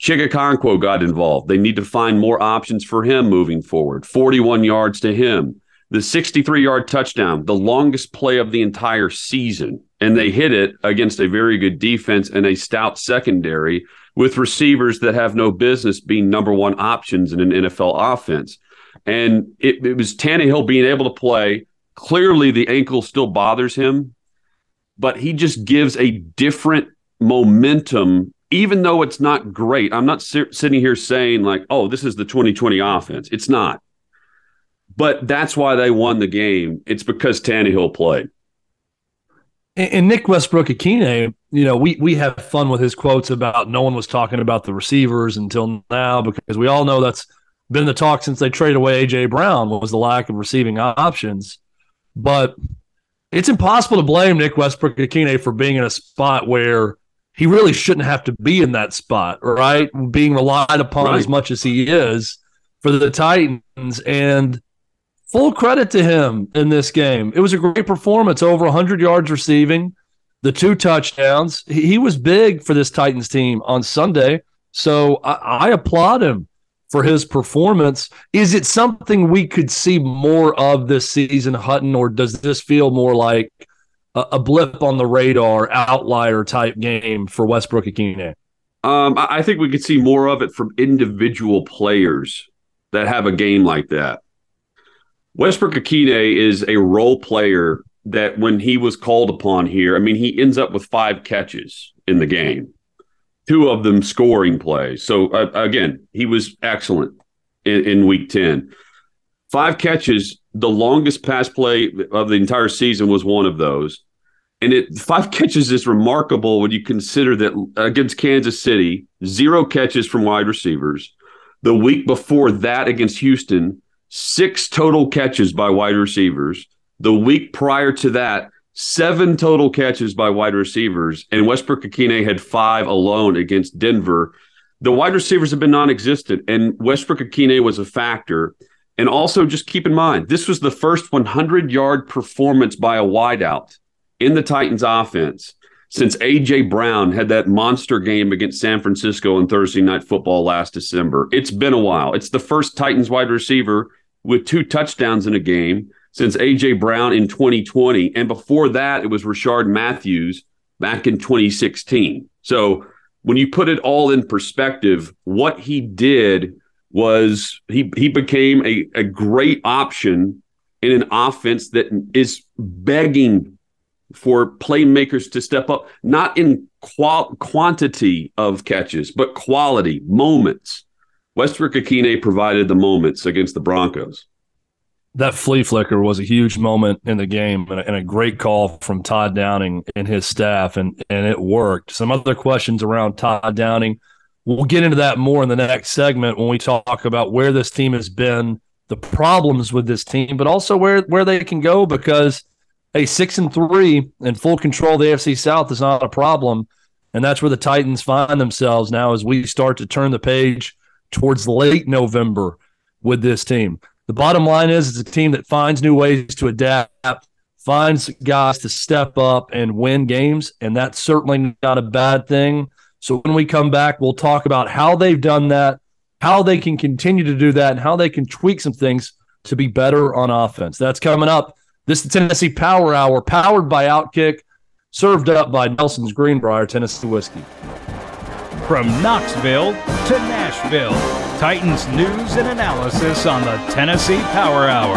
Chig Okonkwo got involved. They need to find more options for him moving forward. 41 yards to him. The 63 yard touchdown, the longest play of the entire season. And they hit it against a very good defense and a stout secondary with receivers that have no business being number one options in an NFL offense. And it, it was Tannehill being able to play Clearly, the ankle still bothers him, but he just gives a different momentum, even though it's not great. I'm not si- sitting here saying, like, oh, this is the 2020 offense. It's not. But that's why they won the game. It's because Tannehill played. And, and Nick Westbrook-Ikhine, you know, we we have fun with his quotes about no one was talking about the receivers until now because we all know that's been the talk since they traded away AJ Brown was the lack of receiving options. But it's impossible to blame Nick Westbrook-Ikhine for being in a spot where he really shouldn't have to be in that spot, right? Being relied upon right. as much as he is for the Titans. And full credit to him in this game. It was a great performance, over 100 yards receiving, the two touchdowns. He, was big for this Titans team on Sunday. So I, I applaud him for his performance. Is it something we could see more of this season, Hutton, or does this feel more like a, a blip on the radar, outlier type game for Westbrook-Ikhine? Um, I think we could see more of it from individual players that have a game like that. Westbrook-Ikhine is a role player that when he was called upon here, I mean, he ends up with five catches in the game two of them scoring plays. So uh, again, he was excellent in, in, week 10. Five catches, the longest pass play of the entire season was one of those. And it five catches is remarkable when you consider that against Kansas City, zero catches from wide receivers. The week before that against Houston, six total catches by wide receivers. The week prior to that, seven total catches by wide receivers, and Westbrook-Ikhine had five alone against Denver. The wide receivers have been non existent, and Westbrook-Ikhine was a factor. And also, just keep in mind, this was the first 100 yard performance by a wideout in the Titans offense since A.J. Brown had that monster game against San Francisco on Thursday Night Football last December. It's been a while. It's the first Titans wide receiver with two touchdowns in a game since AJ Brown in 2020. And before that, it was Rishard Matthews back in 2016. So when you put it all in perspective, what he did was he he became a, a great option in an offense that is begging for playmakers to step up, not in qual- quantity of catches, but quality moments. Westbrook-Ikhine provided the moments against the Broncos that flea flicker was a huge moment in the game and a, and a, great call from Todd Downing and his staff, and and it worked. Some other questions around Todd Downing. We'll get into that more in the next segment when we talk about where this team has been, the problems with this team, but also where where they can go because a six and three and full control of the AFC South is not a problem, and that's where the Titans find themselves now as we start to turn the page towards late November with this team. The bottom line is it's a team that finds new ways to adapt, finds guys to step up and win games, and that's certainly not a bad thing. So when we come back, we'll talk about how they've done that, how they can continue to do that, and how they can tweak some things to be better on offense. That's coming up. This is the Tennessee Power Hour, powered by Outkick, served up by Nelson's Greenbrier Tennessee Whiskey. From Knoxville to Nashville, Titans news and analysis on the Tennessee Power Hour.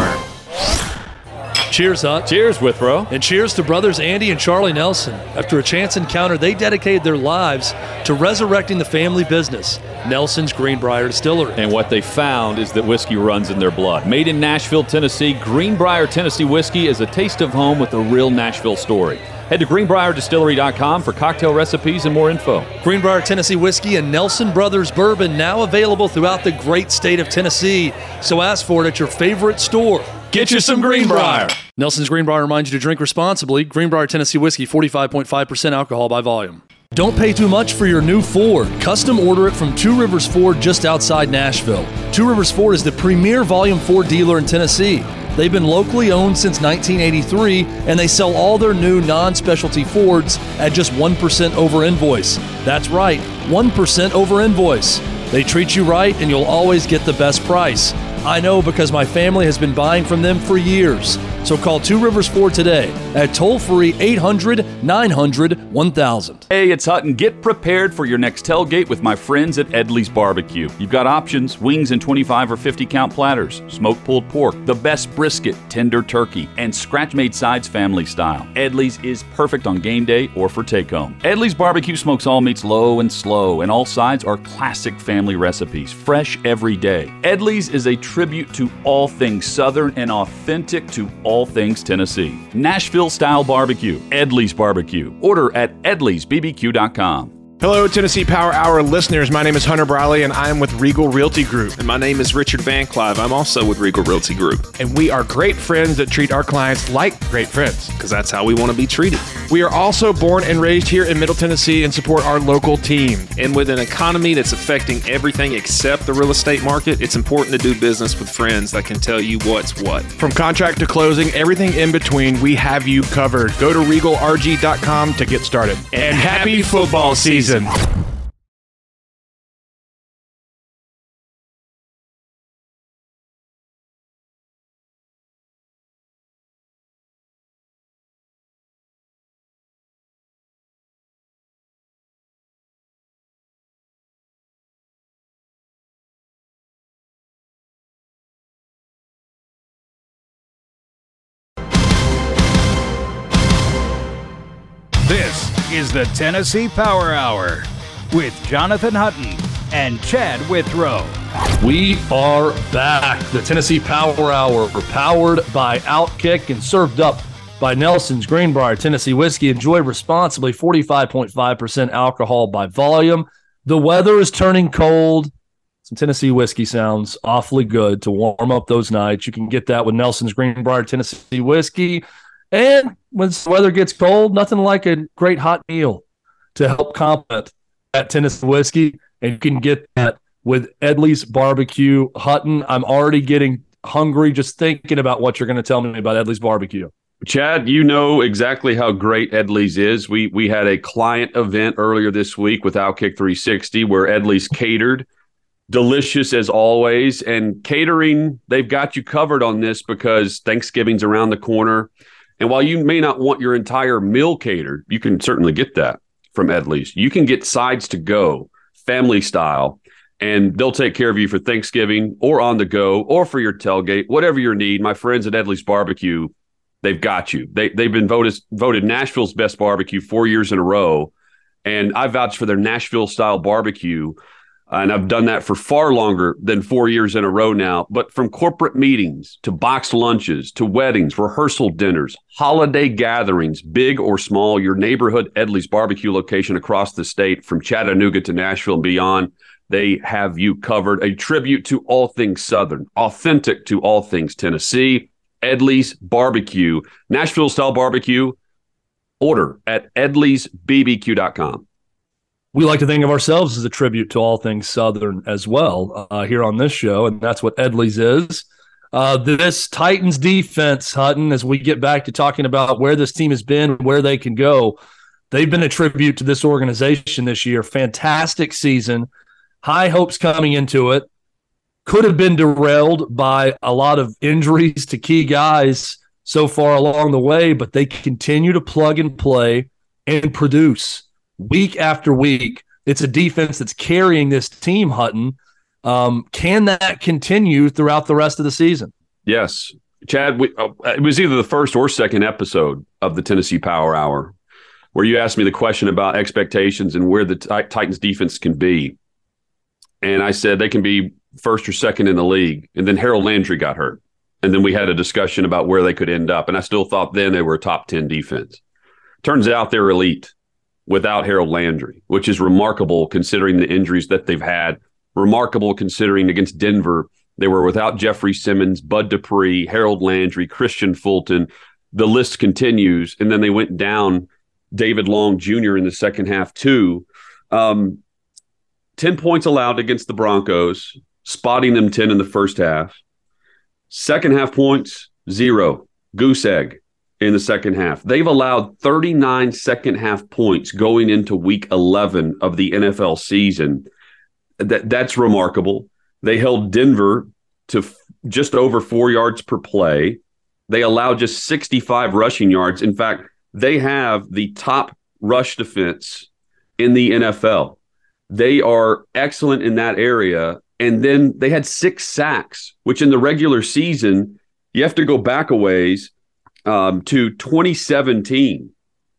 Cheers, Hut. Cheers, Withrow. And cheers to brothers Andy and Charlie Nelson. After a chance encounter, they dedicated their lives to resurrecting the family business, Nelson's Greenbrier Distillery. And what they found is that whiskey runs in their blood. Made in Nashville, Tennessee, Greenbrier Tennessee whiskey is a taste of home with a real Nashville story. Head to greenbrierdistillery.com for cocktail recipes and more info. Greenbrier Tennessee Whiskey and Nelson Brothers Bourbon now available throughout the great state of Tennessee. So ask for it at your favorite store. Get you some Greenbrier. Nelson's Greenbrier reminds you to drink responsibly. Greenbrier Tennessee Whiskey, 45.5% alcohol by volume. Don't pay too much for your new Ford. Custom order it from Two Rivers Ford just outside Nashville. Two Rivers Ford is the premier volume Ford dealer in Tennessee. They've been locally owned since 1983 and they sell all their new non specialty Fords at just 1% over invoice. That's right, 1% over invoice. They treat you right and you'll always get the best price. I know because my family has been buying from them for years. So call Two Rivers Ford today at toll free 800 900 1000. Hey, it's Hutton. Get prepared for your next tailgate with my friends at Edley's Barbecue. You've got options wings and 25 or 50 count platters, smoked pulled pork, the best brisket, tender turkey, and scratch made sides family style. Edley's is perfect on game day or for take home. Edley's Barbecue smokes all meats low and slow, and all sides are classic family recipes, fresh every day. Edley's is a tribute to all things Southern and authentic to all things Tennessee. Nashville style barbecue, Edley's Barbecue. Order at edleysbbq.com. Hello, Tennessee Power Hour listeners. My name is Hunter Briley, and I'm with Regal Realty Group. And my name is Richard Van Clive. I'm also with Regal Realty Group. And we are great friends that treat our clients like great friends. Because that's how we want to be treated. We are also born and raised here in Middle Tennessee and support our local team. And with an economy that's affecting everything except the real estate market, it's important to do business with friends that can tell you what's what. From contract to closing, everything in between, we have you covered. Go to regalrg.com to get started. And happy football season. Is the Tennessee Power Hour with Jonathan Hutton and Chad Withrow. We are back. The Tennessee Power Hour, powered by Outkick and served up by Nelson's Greenbrier Tennessee Whiskey. Enjoy responsibly, 45.5% alcohol by volume. The weather is turning cold. Some Tennessee whiskey sounds awfully good to warm up those nights. You can get that with Nelson's Greenbrier Tennessee Whiskey. And when the weather gets cold, nothing like a great hot meal to help complement that Tennessee whiskey. And you can get that with Edley's Barbecue Hutton. I'm already getting hungry just thinking about what you're going to tell me about Edley's Barbecue. Chad, you know exactly how great Edley's is. We we had a client event earlier this week with Outkick 360 where Edley's catered. Delicious as always. And catering, they've got you covered on this because Thanksgiving's around the corner. And while you may not want your entire meal catered, you can certainly get that from Edley's. You can get sides to go, family style, and they'll take care of you for Thanksgiving or on the go or for your tailgate, whatever your need. My friends at Edley's Barbecue, they've got you. They they've been voted voted Nashville's best barbecue four years in a row, and I vouch for their Nashville style barbecue. And I've done that for far longer than four years in a row now. But from corporate meetings to boxed lunches to weddings, rehearsal dinners, holiday gatherings, big or small, your neighborhood Edley's barbecue location across the state from Chattanooga to Nashville and beyond, they have you covered. A tribute to all things Southern, authentic to all things Tennessee. Edley's Barbecue, Nashville style barbecue. Order at edleysbbq.com we like to think of ourselves as a tribute to all things Southern as well uh, here on this show, and that's what Edley's is. Uh, this Titans defense, Hutton, as we get back to talking about where this team has been, where they can go, they've been a tribute to this organization this year. Fantastic season, high hopes coming into it. Could have been derailed by a lot of injuries to key guys so far along the way, but they continue to plug and play and produce week after week. It's a defense that's carrying this team, Hutton. Um, can that continue throughout the rest of the season? Yes. Chad, we, uh, it was either the first or second episode of the Tennessee Power Hour where you asked me the question about expectations and where the Titans defense can be. And I said they can be first or second in the league. And then Harold Landry got hurt. And then we had a discussion about where they could end up. And I still thought then they were a top 10 defense. Turns out they're elite without Harold Landry, which is remarkable considering the injuries that they've had. Remarkable considering against Denver, they were without Jeffrey Simmons, Bud Dupree, Harold Landry, Kristian Fulton. The list continues. And then they went down David Long Jr. in the second half, too. Um, 10 points allowed against the Broncos, spotting them 10 in the first half. Second half points, zero. Goose egg in the second half. They've allowed 39 second half points going into week 11 of the NFL season. That, that's remarkable. They held Denver to f- just over four yards per play. They allowed just 65 rushing yards. In fact, they have the top rush defense in the NFL. They are excellent in that area. And then they had six sacks, which in the regular season, you have to go back a ways um, to 2017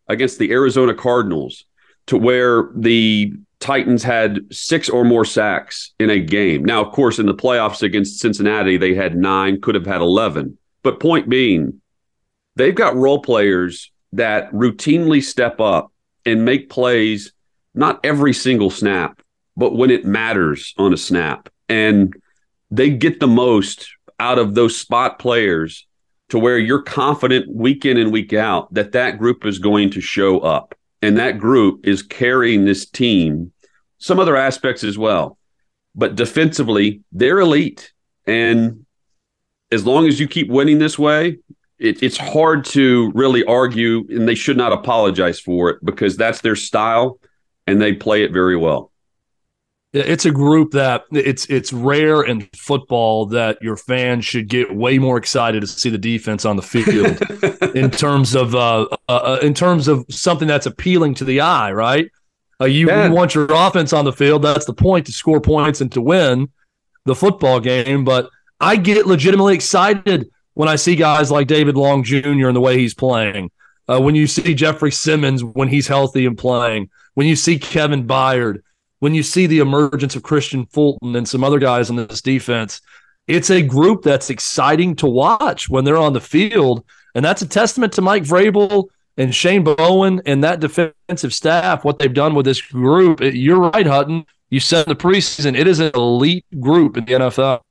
against the Arizona Cardinals, to where the Titans had six or more sacks in a game. Now, of course, in the playoffs against Cincinnati, they had nine, could have had 11. But point being, they've got role players that routinely step up and make plays, not every single snap, but when it matters on a snap. And they get the most out of those spot players to where you're confident week in and week out that that group is going to show up. And that group is carrying this team, some other aspects as well. But defensively, they're elite. And as long as you keep winning this way, it, it's hard to really argue, and they should not apologize for it because that's their style and they play it very well. It's a group that it's it's rare in football that your fans should get way more excited to see the defense on the field in terms of uh, uh, uh, in terms of something that's appealing to the eye, right? Uh, you, you want your offense on the field. That's the point to score points and to win the football game. But I get legitimately excited when I see guys like David Long Jr. and the way he's playing, uh, when you see Jeffrey Simmons when he's healthy and playing, when you see Kevin Byard, when you see the emergence of Kristian Fulton and some other guys on this defense, it's a group that's exciting to watch when they're on the field. And that's a testament to Mike Vrabel and Shane Bowen and that defensive staff, what they've done with this group. You're right, Hutton. You said in the preseason, it is an elite group in the NFL.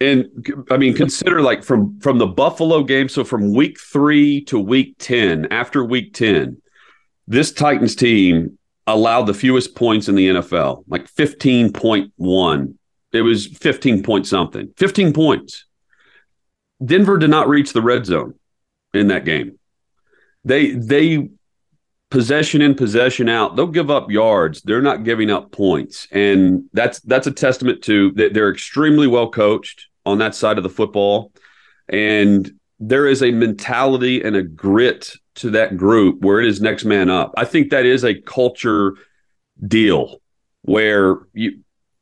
And I mean, consider like from from the Buffalo game, so from week three to week ten. After week ten, this Titans team allowed the fewest points in the NFL, like fifteen point one. It was fifteen point something, fifteen points. Denver did not reach the red zone in that game. They they possession in possession out they'll give up yards they're not giving up points and that's that's a testament to that they're extremely well coached on that side of the football and there is a mentality and a grit to that group where it is next man up i think that is a culture deal where you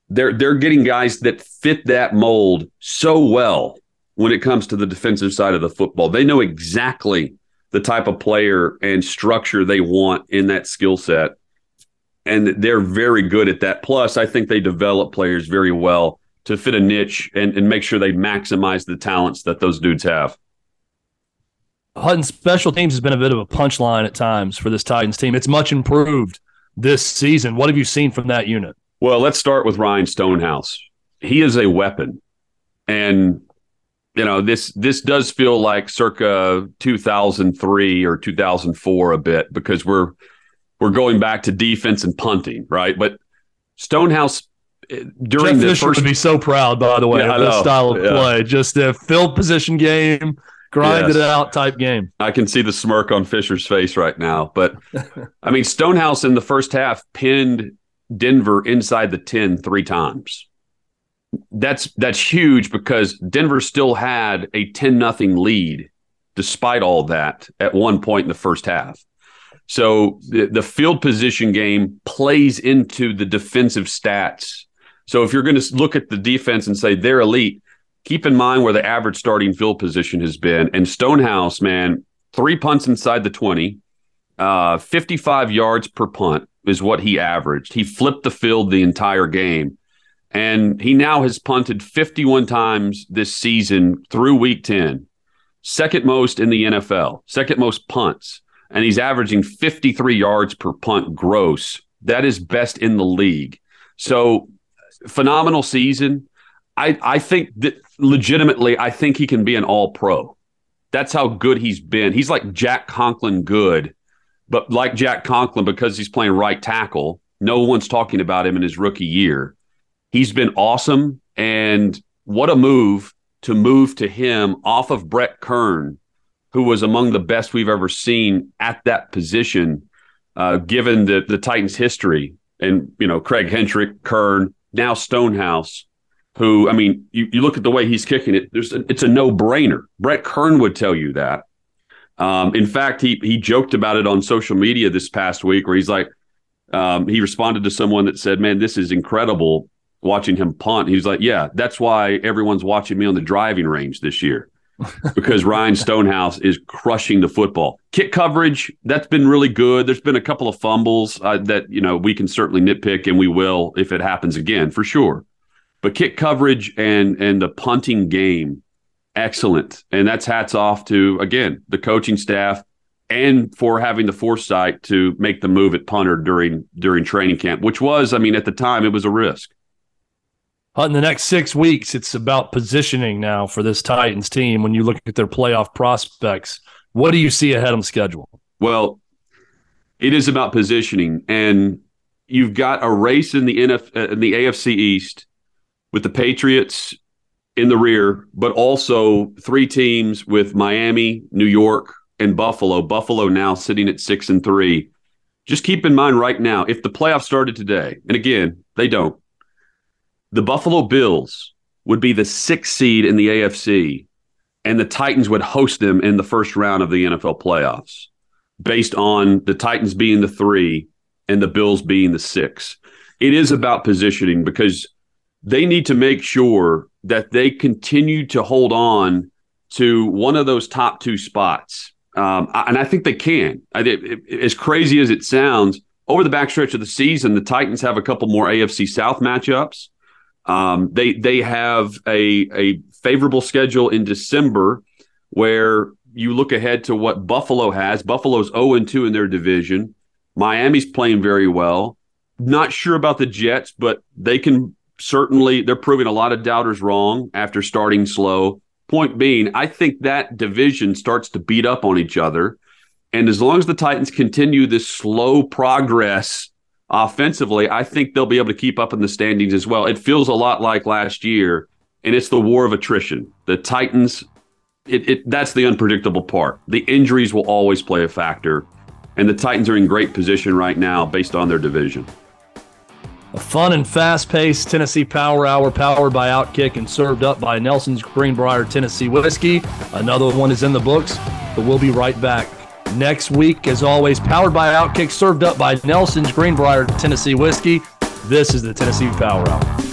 they're they're getting guys that fit that mold so well when it comes to the defensive side of the football they know exactly the type of player and structure they want in that skill set. And they're very good at that. Plus, I think they develop players very well to fit a niche and, and make sure they maximize the talents that those dudes have. Hutton special teams has been a bit of a punchline at times for this Titans team. It's much improved this season. What have you seen from that unit? Well, let's start with Ryan Stonehouse. He is a weapon. And you know this this does feel like circa 2003 or 2004 a bit because we're we're going back to defense and punting right but stonehouse eh, during Jeff the Fisher first would be so proud by the way yeah, of this style of yeah. play just a field position game grind yes. it out type game i can see the smirk on fisher's face right now but i mean stonehouse in the first half pinned denver inside the 10 three times that's that's huge because Denver still had a 10 nothing lead despite all that at one point in the first half. So the, the field position game plays into the defensive stats. So if you're going to look at the defense and say they're elite, keep in mind where the average starting field position has been. And Stonehouse, man, three punts inside the 20, uh, 55 yards per punt is what he averaged. He flipped the field the entire game. And he now has punted 51 times this season through week 10, second most in the NFL, second most punts. And he's averaging 53 yards per punt gross. That is best in the league. So, phenomenal season. I, I think that legitimately, I think he can be an all pro. That's how good he's been. He's like Jack Conklin good, but like Jack Conklin, because he's playing right tackle, no one's talking about him in his rookie year. He's been awesome. And what a move to move to him off of Brett Kern, who was among the best we've ever seen at that position, uh, given the, the Titans' history. And, you know, Craig Hentrich, Kern, now Stonehouse who I mean, you, you look at the way he's kicking it. There's a, it's a no brainer. Brett Kern would tell you that. Um, in fact, he he joked about it on social media this past week, where he's like, um, he responded to someone that said, "Man, this is incredible watching him punt." He's like, "Yeah, that's why everyone's watching me on the driving range this year." because Ryan Stonehouse is crushing the football. Kick coverage, that's been really good. There's been a couple of fumbles uh, that, you know, we can certainly nitpick and we will if it happens again for sure. But kick coverage and and the punting game, excellent. And that's hats off to again the coaching staff and for having the foresight to make the move at punter during during training camp, which was, I mean, at the time it was a risk. In the next six weeks, it's about positioning now for this Titans team. When you look at their playoff prospects, what do you see ahead on schedule? Well, it is about positioning, and you've got a race in the NF, in the AFC East with the Patriots in the rear, but also three teams with Miami, New York, and Buffalo. Buffalo now sitting at six and three. Just keep in mind right now, if the playoffs started today, and again, they don't, the Buffalo Bills would be the sixth seed in the AFC, and the Titans would host them in the first round of the NFL playoffs based on the Titans being the three and the Bills being the six. It is about positioning because they need to make sure that they continue to hold on to one of those top two spots. Um, and I think they can. I, it, as crazy as it sounds, over the backstretch of the season, the Titans have a couple more AFC South matchups. Um, they they have a a favorable schedule in December, where you look ahead to what Buffalo has. Buffalo's zero and two in their division. Miami's playing very well. Not sure about the Jets, but they can certainly they're proving a lot of doubters wrong after starting slow. Point being, I think that division starts to beat up on each other. And as long as the Titans continue this slow progress offensively, I think they'll be able to keep up in the standings as well. It feels a lot like last year, and it's the war of attrition. The Titans, it, it that's the unpredictable part. The injuries will always play a factor, and the Titans are in great position right now based on their division. A fun and fast paced Tennessee Power Hour powered by Outkick and served up by Nelson's Greenbrier Tennessee Whiskey. Another one is in the books, but we'll be right back next week. As always, powered by Outkick, served up by Nelson's Greenbrier Tennessee Whiskey. This is the Tennessee Power Hour.